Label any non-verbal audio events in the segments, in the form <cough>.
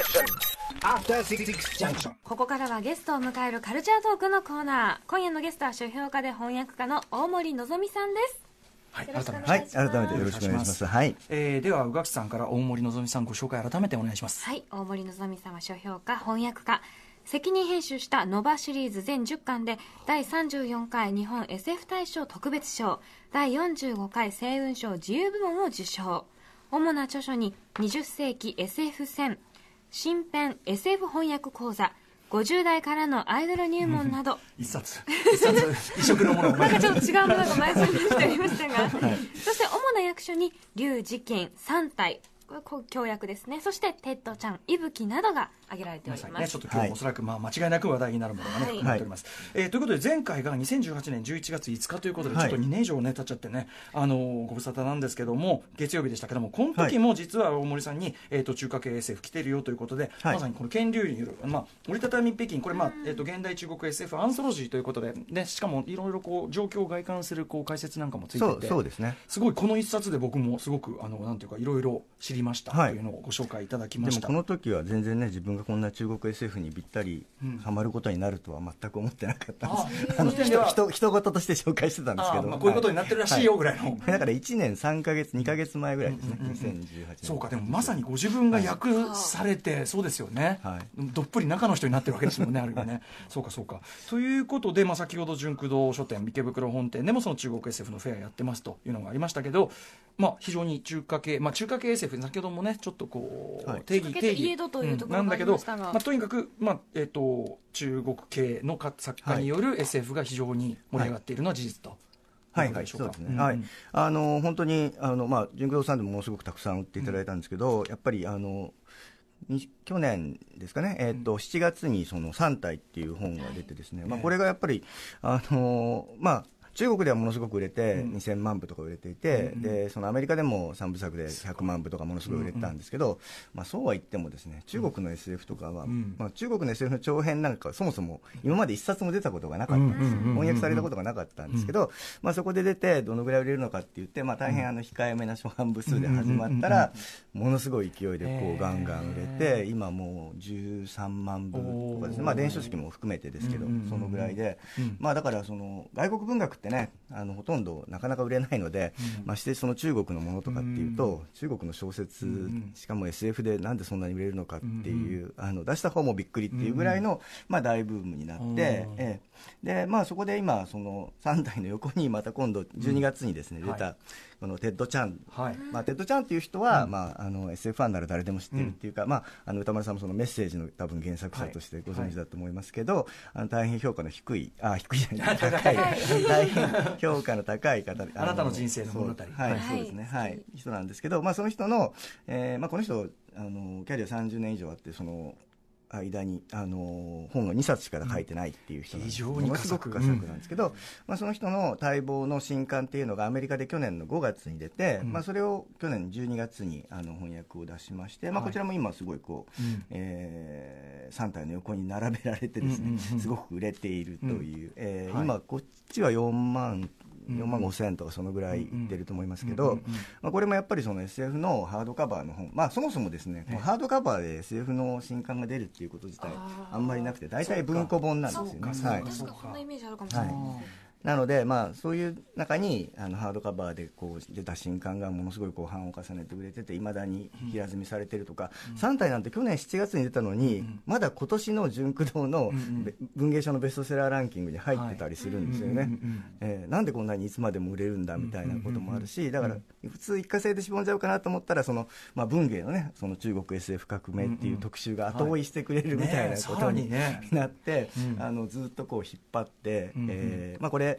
After Six Junction. ここからはゲストを迎えるカルチャートークのコーナー。今夜のゲストは書評家で翻訳家の大森のぞみさんです。はい、改めてます。はい、改めてよろしくお願いします。はい。えーでは宇垣さんから大森のぞみさんご紹介改めてお願いします。はい大森のぞみさんは書評家翻訳家。責任編集した「ノバ」シリーズ全10巻で第34回日本 SF 大賞特別賞。第45回星雲賞自由部門を受賞。主な著書に20世紀 SF 戦新編 SF 翻訳講座50代からのアイドル入門など。一冊。一冊。異色のもの。を <laughs> なんかちょっと違うものが埋葬にしておりましたが、そして主な訳書に劉慈欣『三体』これこう共訳ですね。そしてテッド・チャン『息吹』などが挙げられております。ちょっと今日もおそらく、まあ、間違いなく話題になるものがね、はい含まれております、えーということで前回が2018年11月5日ということで、はい。ちょっと2年以上ね経っちゃってねあのーご無沙汰なんですけども月曜日でしたけどもこの時も実は大森さんに、えー、と中華系 SF 来てるよということで、はい。まさにこのケン・リュウによる、まあ、折りたたみ北京これ、まあえー、と現代中国 SF アンソロジーということで、ね、しかもいろいろこう状況を外観するこう解説なんかもついてそう、てそうですね。すごいこの一冊で僕もすごくあのなんていうかいろいろ知りましたはい。というのをご紹介いただきました。でもこの時は全然ね自分がこんな中国 SF にぴったりうん。ハマることになるとは全く思ってなかったんあです。そ <laughs> の時点では人人事として紹介してたんですけど、まあこういうことになってるらしいよぐらいの。<laughs> だから1年3か月2か月前ぐらいですね、うんうんうん2018年。そうかでもまさにご自分が訳されて、そうですよね、はい。どっぷり中の人になってるわけですもんねある意味ね。<laughs> そうかそうか。ということで、まあ、先ほど純駆動書店池袋本店でもその中国 SF のフェアやってますというのがありましたけど、まあ、非常に中華系、まあ、中華系 SF 先ほどもねちょっとこう、はい。定義定義。いえどというところがあなんだけどりまあ、とにかく、まあえっと中国系の作家による SF が非常に盛り上がっているのは事実と。はい。はい、そううですね、ん。はい、あの本当にあの、まあ、純駆動さんでもものすごくたくさん売っていただいたんですけど、やっぱりあのに去年ですかね、えーと7月にその3体っていう本が出てですね、まあ、ええ。これがやっぱり、あのまあ、中国ではものすごく売れて、うん。2000万部とか売れていて、うんでそのアメリカでも3部作で100万部とかものすごい売れてたんですけど、まあ、そうは言ってもですね中国の SF とかは、うん。まあ、中国の SF の長編なんかはそもそも今まで一冊も出たことがなかったんです、翻訳されたことがなかったんですけど、まあ、そこで出てどのぐらい売れるのかって言って、まあ、大変あの控えめな初版部数で始まったらものすごい勢いでこうガンガン売れて今もう13万部とかですね、まあ、電子書籍も含めてですけどそのぐらいで、うん。まあ、だからその外国文学ってねあのほとんどなかなか売れないので、うん。ましてその中国のものとかっていうと、うん。中国の小説、うんしかも SF でなんでそんなに売れるのかっていう、あの出した方もびっくりっていうぐらいの、まあ、大ブームになって、うん。ええ。でまあ、そこで今その3台の横にまた今度12月にですね、出はたこのテッド・チャン。はい。まあ、テッド・チャンっていう人は、まあ、あの SF ファンなら誰でも知ってるっていうか、まあ、あの宇多丸さんもそのメッセージの多分原作者としてご存知だと思いますけど、あの大変評価の低いあ低いじゃない <laughs> 高い。大変評価の高い方 <laughs> あなたの人生の物語。そうはい、はい。そうですね、はい、人なんですけど、まあ、その人の、えーまあ、この人あのキャリア30年以上あってその間にあの本を2冊しか書いてないっていう人なんです。非常にものすごく寡作寡作なんですけど、まあ、その人の待望の新刊っていうのがアメリカで去年の5月に出て、うん。まあ、それを去年12月にあの翻訳を出しまして、まあ、はい。こちらも今すごいこう、うん。え3体の横に並べられてですね、うんうんうん。すごく売れているという、えーはい。今こっちは4万うん4万5千とかそのぐらいいってると思いますけどまあ、これもやっぱりその SF のハードカバーの本、まあ、そもそもですね、ええ。ハードカバーで SF の新刊が出るっていうこと自体あんまりなくて大体文庫本なんですよね。はい。確かこんなイメージあるかもしれないですね、なので、まあ、そういう中にあのハードカバーでこう出た新刊がものすごいこう版を重ねて売れてていまだに平積みされてるとか、3体なんて去年7月に出たのに、まだ今年の純駆動のうん文芸賞のベストセラーランキングに入ってたりするんですよね、はいうんうんうんえーなんでこんなにいつまでも売れるんだみたいなこともあるしだから普通一過性でしぼんじゃうかなと思ったらその、まあ、文芸のねその中国 SF 革命っていう特集が後追いしてくれるみたいなことになって、うん。あのずっとこう引っ張って、うんうん。えーまあ、これ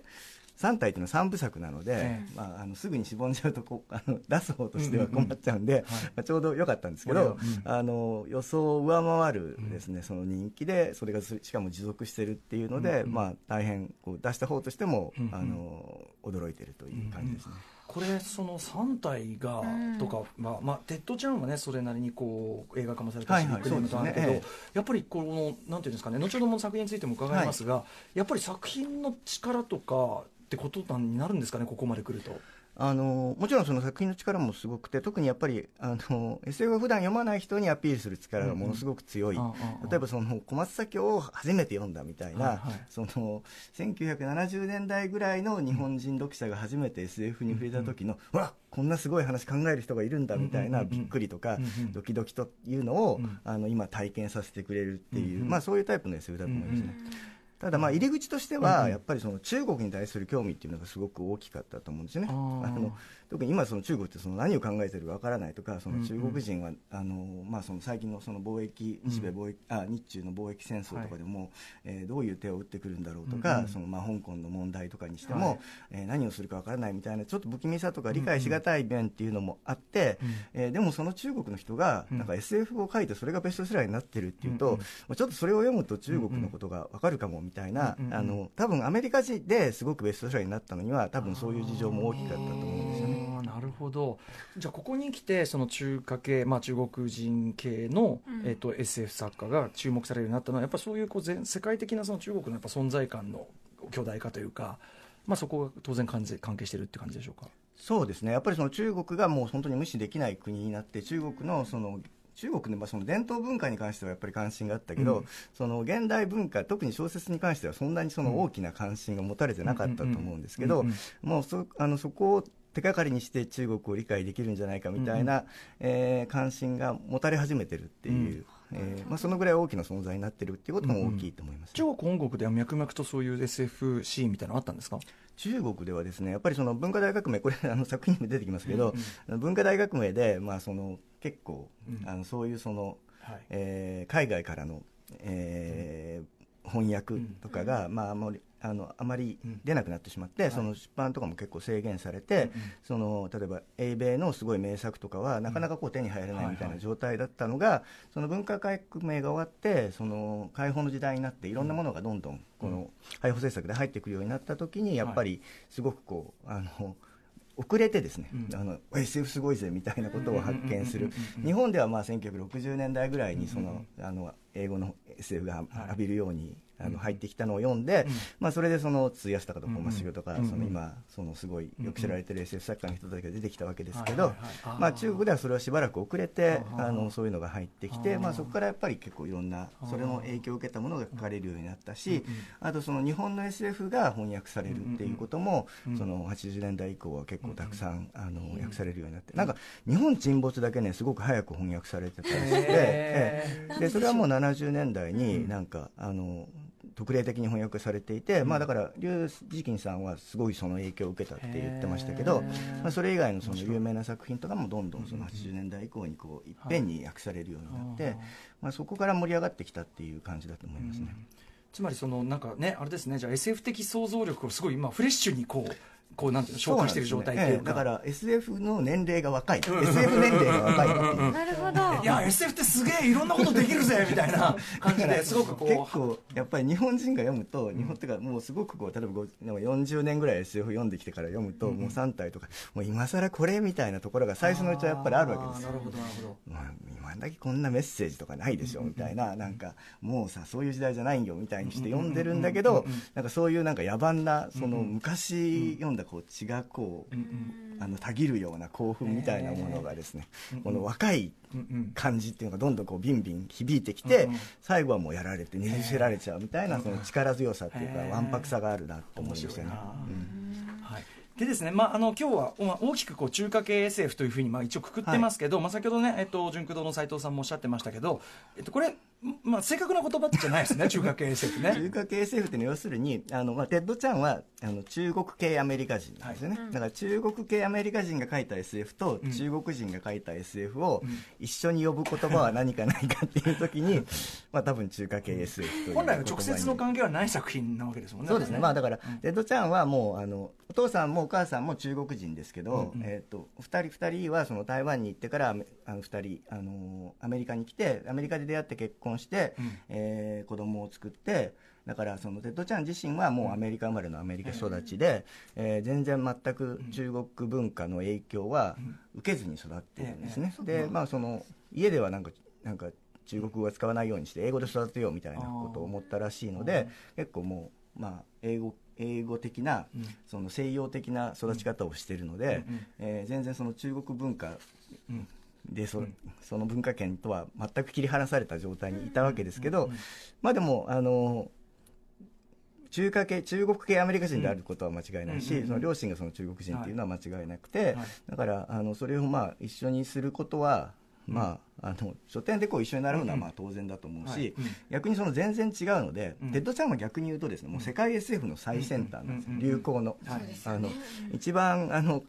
3体っていうのは3部作なので、ええ。まあ、あのすぐにしぼんじゃうとこう <laughs> あの出す方としては困っちゃうんで、はい。まあ、ちょうど良かったんですけどは、あの予想を上回るですね、その人気でそれがすしかも持続してるっていうので、うんうん。まあ、大変こう出した方としても、うんうん。あの驚いてるという感じですね。これその三体がうん。とか、まあまあ、テッド・チャンはねそれなりにこう映画化もされたし、はいはい。ビッグネームとあるけど、そうですねやっぱりこのなんていうんですかね後ほども作品についても伺いますが、やっぱり作品の力とかってことになるんですかねここまで来ると。あのもちろんその作品の力もすごくて特にやっぱりあの SF を普段読まない人にアピールする力がものすごく強い、うんうん、例えばその小松左京を初めて読んだみたいな、はいはい、その1970年代ぐらいの日本人読者が初めて SF に触れた時の、うん、わこんなすごい話考える人がいるんだみたいなびっくりとか、ドキドキというのを、あの今体験させてくれるっていう、まあ、そういうタイプの SF だと思いますね。ただまあ入り口としてはやっぱりその中国に対する興味っていうのがすごく大きかったと思うんですよね。あの特に今その中国ってその何を考えてるかわからないとかその中国人は、あのまあ、その最近のその貿易日米貿易、あ日中の貿易戦争とかでも、はえどういう手を打ってくるんだろうとか、そのまあ香港の問題とかにしても、はえ何をするかわからないみたいなちょっと不気味さとか理解しがたい面っていうのもあって、うえでもその中国の人がなんか SF を書いてそれがベストセラーになってるっていうと、うちょっとそれを読むと中国のことがわかるかもみたいな、あの多分アメリカ人ですごくベストセラーになったのには多分そういう事情も大きかったと思うんですよね。なるほどどじゃあここに来てその中華系、まあ、中国人系の、うん、えーと、SF 作家が注目されるようになったのはやっぱそういうこう全世界的なその中国のやっぱ存在感の巨大化というか、まあ、そこが当然関関係してるって感じでしょうか？そうですねやっぱりその中国がもう本当に無視できない国になって中国のその中国のその伝統文化に関してはやっぱり関心があったけど、うん、その現代文化特に小説に関してはそんなにその大きな関心が持たれてなかったと思うんですけど、もうそあのそこを手がかりにして中国を理解できるんじゃないかみたいな、うん、えー、関心が持たれ始めてるっていう。うん、えー、まあ、そのぐらい大きな存在になってるっていうことも大きいと思います、うんうん、中国本国では脈々とそういう SF シーンみたいなのあったんですか？中国ではですねやっぱりその文化大革命これあの作品にも出てきますけど、うんうん、文化大革命で、まあ、その結構、うん、あのそういうその、はい、えー、海外からの、えー、翻訳とかが、まあ、あまりあのあまり出なくなってしまって、うん、その出版とかも結構制限されて、はい、その例えば英米のすごい名作とかはなかなかこう手に入らないみたいな状態だったのが、はいはい、その文化革命が終わってその解放の時代になっていろんなものがどんどんこの解放政策で入ってくるようになった時にやっぱりすごくこうあの。遅れてですね、うん、あの SF すごいぜみたいなことを発見する。日本ではまあ1960年代ぐらいにその、あの英語の SF が浴びるようにあの入ってきたのを読んで、まあ、それでその通安高と本間茂とか、その今そのすごいよく知られてる SF 作家の人たちが出てきたわけですけど、まあ、中国ではそれはしばらく遅れてあのそういうのが入ってきて、まあ、そこからやっぱり結構いろんなそれの影響を受けたものが書かれるようになったし、あとその日本の SF が翻訳されるっていうことも、その80年代以降は結構たくさんあの訳されるようになってなんか日本沈没だけねすごく早く翻訳されてたりしてでそれはもう70年代になんかあの特例的に翻訳されていて、うん、まあ、だから劉慈欣さんはすごいその影響を受けたって言ってましたけど、まあ、それ以外のその有名な作品とかもどんどんその80年代以降にこういっぺんに訳されるようになって、まあ、そこから盛り上がってきたっていう感じだと思いますね。つまりそのなんかねあれですねじゃあ SF 的想像力をすごい今フレッシュにこうこうなんていうの紹介している状態っていうか、ね。ええ、だから SF の年齢が若い。SF 年齢が若い <laughs> なるほど。いや SF ってすげえいろんなことできるぜみたいな感じですごくこう。結構やっぱり日本人が読むと日本っていうかもうすごくこう例えば40年ぐらい SF 読んできてから読むと、もう3体とかもう今更これみたいなところが最初のうちはやっぱりあるわけですよ。なるほどなるほど、まあ、今だけこんなメッセージとかないでしょみたいな。なんかもうさそういう時代じゃないよみたいにして読んでるんだけどなんかそういうなんか野蛮なその昔読んだこう血がこうう、あのたぎるような興奮みたいなものがですね、この若い感じっていうのがどんどんこうビンビン響いてきて、最後はもうやられてねじ伏せられちゃうみたいなその力強さっていうかわんぱくさがあるなと思いましたね。でですね、まあ、あの今日は、まあ、大きくこう中華系 SF というふうに、まあ、一応くくってますけど、はい、まあ、先ほどね、えっと、ジュンク堂の斎藤さんもおっしゃってましたけど、えっと、これ、まあ、正確な言葉じゃないですね、<laughs> 中華系 SF ね。中華系 SF っていうのは要するに、あの、まあ、テッド・チャンは、あの、中国系アメリカ人なんですよね。はい、だから中国系アメリカ人が書いた SF と、中国人が書いた SF を一緒に呼ぶ言葉は何かないかっていう時に、<laughs> まあ、多分中華系 SF という。本来は直接の関係はない作品なわけですもんね。そうですね。まあ、だから、テッド・チャンはもう、あの、お父さんもお母さんも中国人ですけど、うんうん、えっ、ー、と、二人二人はその台湾に行ってから、あの二人、あの、アメリカに来て、アメリカで出会って結婚して、うん、えー、子供を作って、だからそのテッド・チャン自身はもうアメリカ生まれのアメリカ育ちで、うん、えー、全然全く中国文化の影響は受けずに育ってるんですね。で、まあその、家ではなんか、なんか中国語は使わないようにして英語で育てようみたいなことを思ったらしいので、結構もう、まあ、英語英語的な、うん。その西洋的な育ち方をしているので、えー全然その中国文化うん。でそ,、うん。その文化圏とは全く切り離された状態にいたわけですけど、まあでもあの中華系中国系アメリカ人であることは間違いないし、その両親がその中国人っていうのは間違いなくて、はい。だからあのそれをまあ一緒にすることは、まあ、あの書店でこう一緒に習うのはまあ当然だと思うし、逆にその全然違うので、うん。テッド・チャンは逆に言うとですねもう世界 SF の最先端なんですよ、うん流行の,、はい。あの一番あの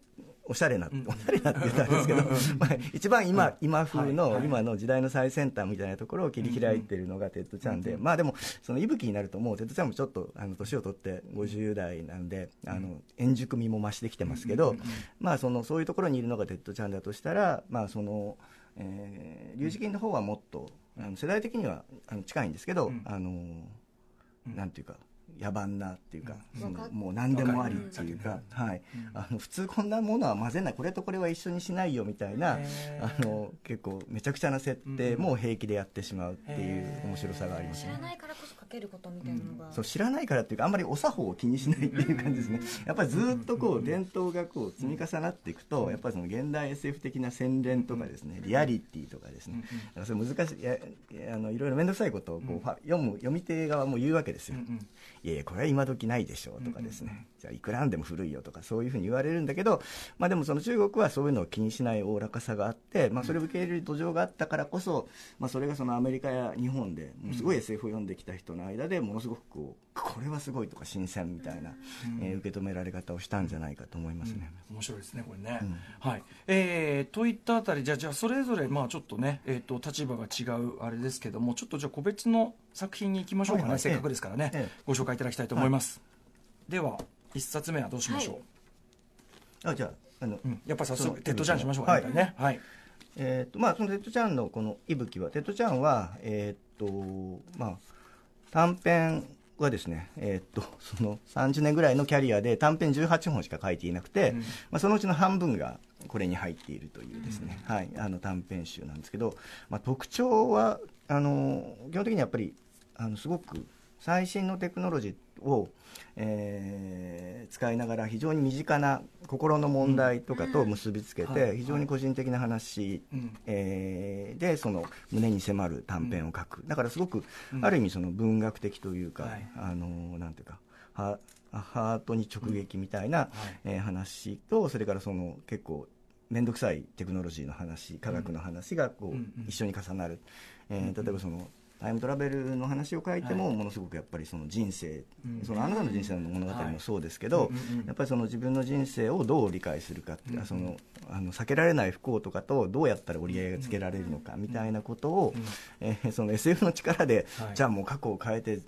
おしゃれな、おしゃれなって言ったらあれですけど、まあ、一番今,、今風の、今の時代の最先端みたいなところを切り開いてるのがテッド・チャンで、まあでもその息吹になるともうテッド・チャンもちょっとあの年を取って50代なんであの円熟味も増してきてますけど、まあそのそういうところにいるのがテッド・チャンだとしたらまあその、えー、劉慈欣の方はもっとあの世代的にはあの近いんですけど、うん。あのうん。なんていうか野蛮なっていうか、うん。そのもう何でもありっていうか、はい。あの普通こんなものは混ぜない。これとこれは一緒にしないよみたいなあの結構めちゃくちゃな設定も平気でやってしまうっていう面白さがありますね。知ら。ないからこそ書けることみたいなのが、そう知らないからっていうかあんまりお作法を気にしないっていう感じですね。やっぱりずっとこう伝統がこう積み重なっていくとやっぱりその現代 SF 的な洗練とかですねリアリティとかですね。だからそれ難しいいやあのいろいろ面倒くさいことをこう読む読み手側も言うわけですよ。うんうん。いやいやこれは今時ないでしょうとかですね、じゃあいくらなんでも古いよとかそういうふうに言われるんだけど、まあ、でもその中国はそういうのを気にしないおおらかさがあって、まあ、それを受け入れる土壌があったからこそ、まあ、それがそのアメリカや日本でもうすごい SF を読んできた人の間でものすごくこうこれはすごいとか新鮮みたいな、えー受け止められ方をしたんじゃないかと思いますね。面白いですねこれね、うん。はい。えー、といったあたりじゃあじゃあそれぞれまあちょっとね、えー、と立場が違うあれですけどもちょっとじゃあ個別の作品に行きましょうかね、はいはい。せっかくですからね、ええ。ご紹介いただきたいと思います、では一冊目はどうしましょう、あじゃああの、うん、やっぱ早速テッド・チャンにしましょうかね、はい。はい。えーとまあ、そのテッド・チャンのこの息吹は、テッド・チャンは、えーとまあ、短編はですね、えー、と <laughs> その30年ぐらいのキャリアで短編18本しか書いていなくて、うん。まあ、そのうちの半分がこれに入っているというですね、はい、あの短編集なんですけど、まあ、特徴はあの基本的にやっぱりあのすごく最新のテクノロジーを、えー使いながら非常に身近な心の問題とかと結びつけて、はい。非常に個人的な話、でその胸に迫る短編を書く、だからすごく、うん。ある意味その文学的というか、はい。あのなんていうかはハートに直撃みたいな、はい。えー話とそれからその結構面倒くさいテクノロジーの話科学の話がこう、一緒に重なる、えー例えばそのタイムトラベルの話を書いても、はい。ものすごくやっぱりその人生、うん。そのあなたの人生の物語もそうですけど、やっぱりその自分の人生をどう理解するかってそのあの避けられない不幸とかとどうやったら折り合いがつけられるのかみたいなことを、うんえーその SF の力で、はい。じゃあもう過去を変えて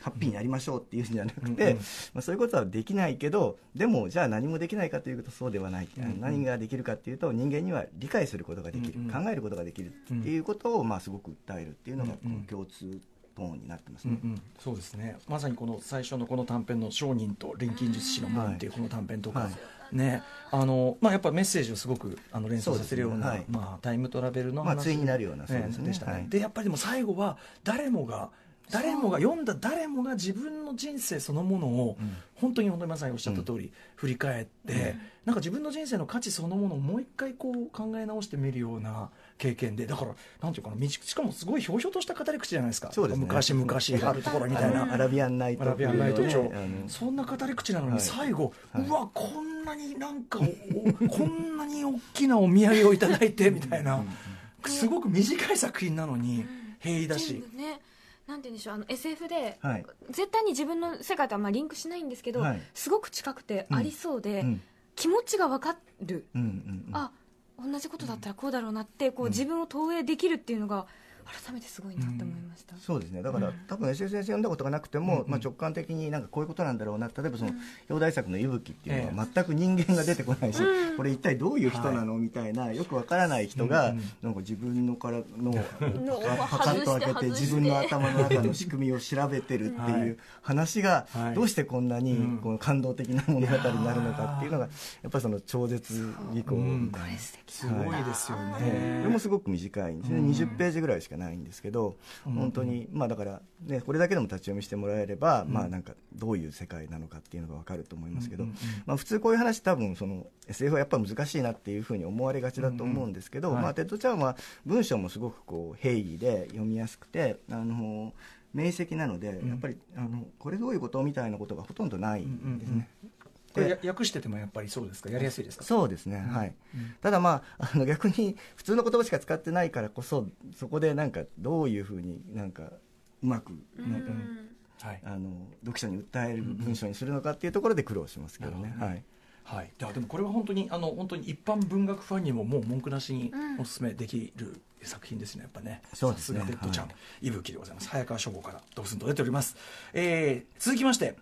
ハッピーになりましょうっていうんじゃなくて、まあ、そういうことはできないけどでもじゃあ何もできないかというとそうではない、何ができるかっていうと人間には理解することができる、考えることができるっていうことを、まあ、すごく訴えるっていうのがこの共通トーンになってますね。うんうん、そうですね。まさにこの最初のこの短編の「商人と錬金術師の門」っていうこの短編とか、はい。ね。あのまあ、やっぱメッセージをすごくあの連想させるようなね。はい。まあ、タイムトラベルの話、まあ対になるようなそうですねでしたね、はいでやっぱりでも最後は誰もが誰もが読んだ誰もが自分の人生そのものを、うん。本当に本当にまさにおっしゃった通り、振り返って、なんか自分の人生の価値そのものをもう一回こう考え直してみるような経験でだからなんていうかなみしかもすごいひょうひょうとした語り口じゃないですかそうですね。昔々あるところみたいな。アラビアンナイトアラビアンナイト調、あのそんな語り口なのにはい。最後、はい。うわこんなになんかお <laughs> こんなに大きなお土産をいただいてみたいな。すごく短い作品なのに平易だし。全部ねなんて言うんでしょうあの SF で、はい。絶対に自分の世界とはまあリンクしないんですけど、はい。すごく近くてありそうで、うん。気持ちが分かる、うんうんうん。あ同じことだったらこうだろうなってこう、自分を投影できるっていうのが改めてすごいなって思いました、そうですね。だから、多分 SS 先生読んだことがなくても、まあ、直感的になんかこういうことなんだろうな。例えばその表題作の「息吹」っていうのは全く人間が出てこないし、うん。これ一体どういう人なの、みたいなよくわからない人が、うんうんなんか自分のからののパカッと開けて自分の頭の中の仕組みを調べてるっていう話がはい。どうしてこんなにうん。この感動的な物語になるのかっていうのがやっぱりその超絶技巧みたいな。すごいですよね、これもすごく短い。んですね、20ページぐらいしかかないんですけど、本当に、まあ、だから、ね、これだけでも立ち読みしてもらえれば、まあ、なんかどういう世界なのかっていうのが分かると思いますけど、まあ、普通こういう話多分その SF はやっぱり難しいなっていうふうに思われがちだと思うんですけど、まあ、テッド・チャンは文章もすごくこう平易で読みやすくてあの明晰なので、やっぱりあのこれどういうことみたいなことがほとんどないんですね。これ訳しててもやっぱりそうですか？やりやすいですか？そうですね、はい、ただまあ <laughs> あの逆に普通の言葉しか使ってないからこそそこでなんかどういうふうになんかうまくなんか、はい、あの読者に訴える文章にするのかっていうところで苦労しますけどね、はい。はい、ででもこれは本当にあの本当に一般文学ファンにももう文句なしにお勧めできる作品ですねやっぱね。さすがデッドちゃん、はい、息吹でございます。早川書房からドスンと出ております、えー、続きまして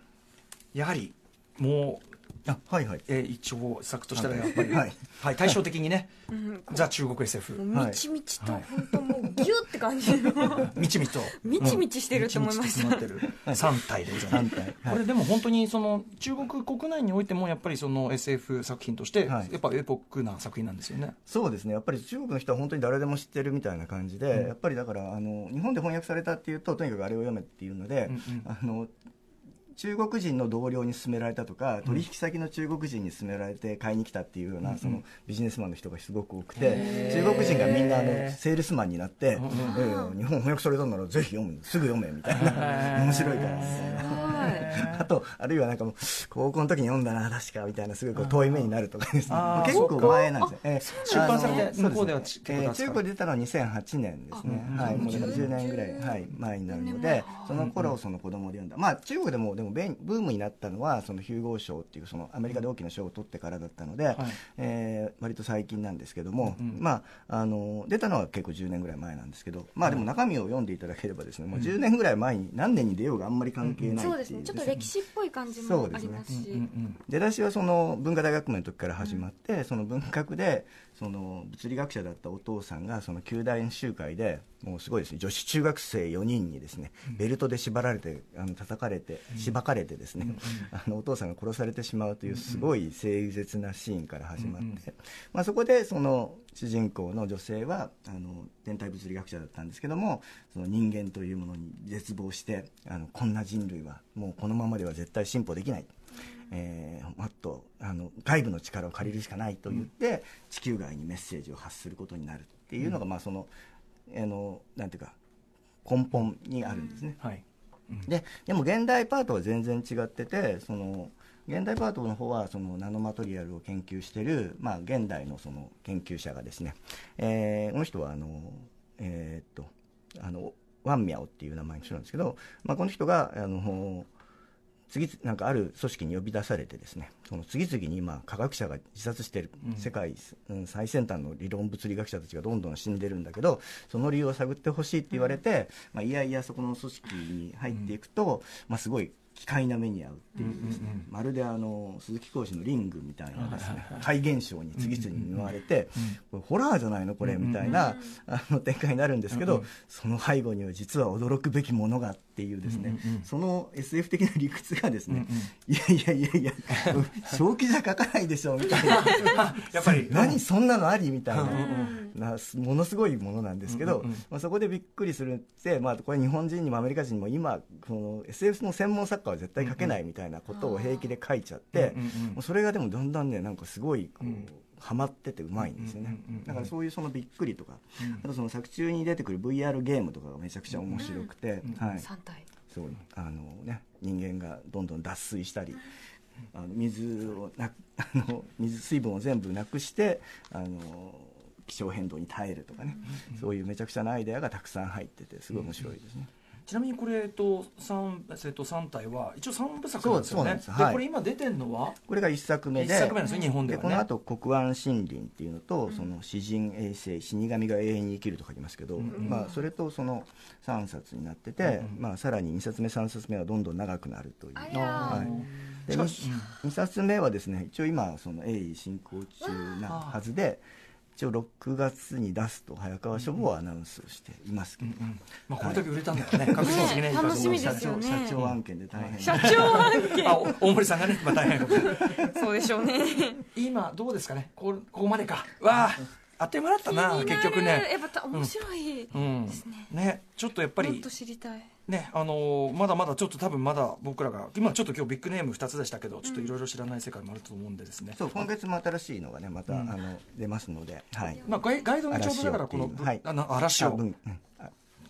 やはりもうあはいはい。えー、一応作としたらやっぱり、はい、はい、対照的にね、うん、ザ中国 SF みちみちと本当もうギュって感じ <laughs> みちみちと。みちみちしてると思いました、うん、三体でございます、はい、これでも本当にその中国国内においてもやっぱりその SF 作品として、やっぱエポックな作品なんですよね。そうですね。やっぱり中国の人は本当に誰でも知ってるみたいな感じで、うん、やっぱりだからあの日本で翻訳されたっていうととにかくあれを読めっていうので、うんうん、あの中国人の同僚に勧められたとか、取引先の中国人に勧められて買いに来たっていうような、そのビジネスマンの人がすごく多くて、中国人がみんなあのセールスマンになって、えー、日本翻訳されたんならぜひ読むす。ぐ読めみたいな。面白いから。みたい。な <laughs> あとあるいはなんかもう高校の時に読んだな確かみたいなすごい遠い目になるとかですね。結構前なんですよ、えー、出版されて向こうでは、えー、中国で出たのは2008年ですね。はい。もう10年ぐらい、はい、前になるのでその頃その子供で読んだ。まあ中国でもでもブームになったのはそのヒューゴー賞っていうそのアメリカで大きな賞を取ってからだったので、はい、えー、割と最近なんですけども、うんうん、まあ、あの出たのは結構10年ぐらい前なんですけど、まあ、でも中身を読んでいただければですね、もう10年ぐらい前に何年に出ようがあんまり関係ないう、そうですね。ちょっと歴史っぽい感じもありますし、ね、出だしはその文化大学名の時から始まって、うん、その文学でその物理学者だったお父さんがその九大演習会でもうすごいですね女子中学生4人にですねベルトで縛られてあの叩かれてしばかれてですね、<laughs> あのお父さんが殺されてしまうというすごい凄絶なシーンから始まって、まあ、そこでその主人公の女性はあの天体物理学者だったんですけどもその人間というものに絶望してあのこんな人類はもうこのままでは絶対進歩できない。えー、もっとあの外部の力を借りるしかないと言って、地球外にメッセージを発することになるっていうのが、まあそのあのなんていうか根本にあるんですね。はいででも現代パートは全然違っててその現代パートの方はそのナノマトリアルを研究してる、まあ、現代のその研究者がですね、えー、この人はあの、えー、っとあのワンミャオっていう名前にしてるんですけど、まあ、この人があの次なんかある組織に呼び出されてですねその次々に今科学者が自殺している、世界、うん、最先端の理論物理学者たちがどんどん死んでるんだけどその理由を探ってほしいって言われて、まあ、いやいやそこの組織に入っていくと、まあ、すごい奇怪な目に遭うっていうですね、うんうんうん、まるであの鈴木浩二のリングみたいなですね怪現象に次々に見舞われて、これホラーじゃないのこれみたいな、あの展開になるんですけど、その背後には実は驚くべきものがっていうですね、その SF 的な理屈がですね、いやいやいやいや正気じゃ書かないでしょみたいな。<laughs> やっぱり。何そんなのありみたいな。なものすごいものなんですけど、まあ、そこでびっくりするって、まあ、これ日本人にもアメリカ人にも今この SF の専門作家は絶対書けないみたいなことを平気で書いちゃって、もうそれがでもだんだんねなんかすごいこう。ハマっててうまいんですよね。だからそういうそのびっくりとか、あとその作中に出てくる VR ゲームとかがめちゃくちゃ面白くて、はい、そう。あのね人間がどんどん脱水したりあの水をな <laughs> あの水水分を全部なくしてあの気象変動に耐えるとかね、そういうめちゃくちゃなアイデアがたくさん入っててすごい面白いですね。ちなみにこれと三えと三体は一応三部作なんですよね。で、はい、これ今出てるのは？これが一作目で、一作目なんですよ日本では、ね、この後国安森林っていうのと、うん、その詩人衛星死神が永遠に生きると書きますけど、うん、まあそれとその三冊になってて、うん、まあさらに二冊目三冊目はどんどん長くなるという。はい。で二冊目はですね一応今その鋭意進行中なはずで。一応6月に出すと早川書房はアナウンスをしていますけど、うんうん、まあ、これだけ売れたんだね、確実にね。楽しみですよね。社長案件で大変。社長案件。<laughs> あ大森さんがね、まあ、大変。そうでしょうね。今どうですかね？こここまでか。わああっという間だったな結局ね。やっぱ面白いうんですね、ねちょっとやっぱり。もっと知りたいねあのーまだまだちょっと多分まだ僕らが今ちょっと今日ビッグネーム2つでしたけどちょっといろいろ知らない世界もあると思うんでです。ね、そう今月も新しいのがねまた、うん。あの出ますので、はい、まあ、ガイガイドがちょうどだからこの、はい。あの嵐を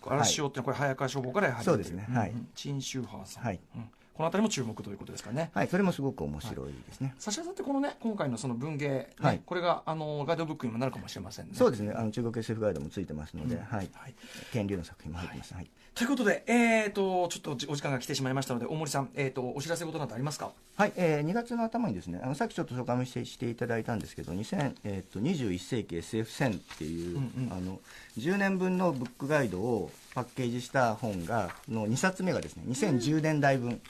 嵐をってのはこれ早川消防からやはりそうですねはい。うん。陳秀ハさん、はい。うんこの辺りも注目ということですかね、はい、それもすごく面白いですね。差しさんってこのね今回のその文芸、ねはい。これがあのガイドブックにもなるかもしれませんね。そうですね、あの中国 SF ガイドもついてますので、はい、はい。天竜の作品も入ってます。はい。ということで、えー、とちょっとお時間が来てしまいましたので大森さん、えー、とお知らせ事などありますか？はい、えー、2月の頭にですね、あのさっきちょっと紹介もしてしていただいたんですけど、2000えー、と21世紀 SF1000 っていう、うんうん。あの10年分のブックガイドをパッケージした本がの2冊目がですね、2010年代分。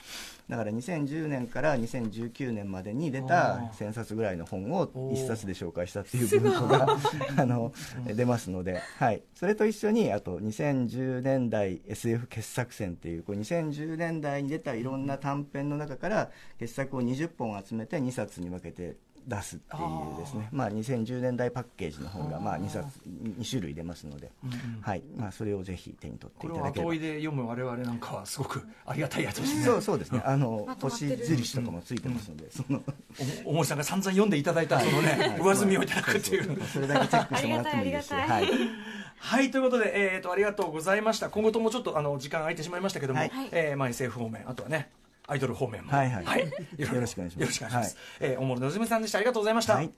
だから2010年から2019年までに出た1000冊ぐらいの本を1冊で紹介したっていう文庫が <laughs> あの出ますので、はい、それと一緒にあと2010年代 SF 傑作選っていうこう2010年代に出たいろんな短編の中から傑作を20本集めて2冊に分けて出すっていうですね。まあ、2010年代パッケージの本がまあ2冊2種類出ますので、はい。まあ、それをぜひ手に取っていただければ。後追いで読む我々なんかはすごくありがたいやつですね。そうそうですね。あの星印とかもついてますので、その。お大森さんが散々読んでいただいたそのね <laughs> 上積みをいただくっていうそれだけチェックしてもらってもいいですし、ありがたいありがはい、はいということで、えー、とありがとうございました。今後ともちょっとあの時間空いてしまいましたけども、はい。えーまあ、SF 方面あとはねアイドル方面も。はいはい。よよろしくお願いします。よろしくお願いします、はえー大森のぞみさんでした。ありがとうございました、はい。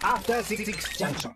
After Six Junction.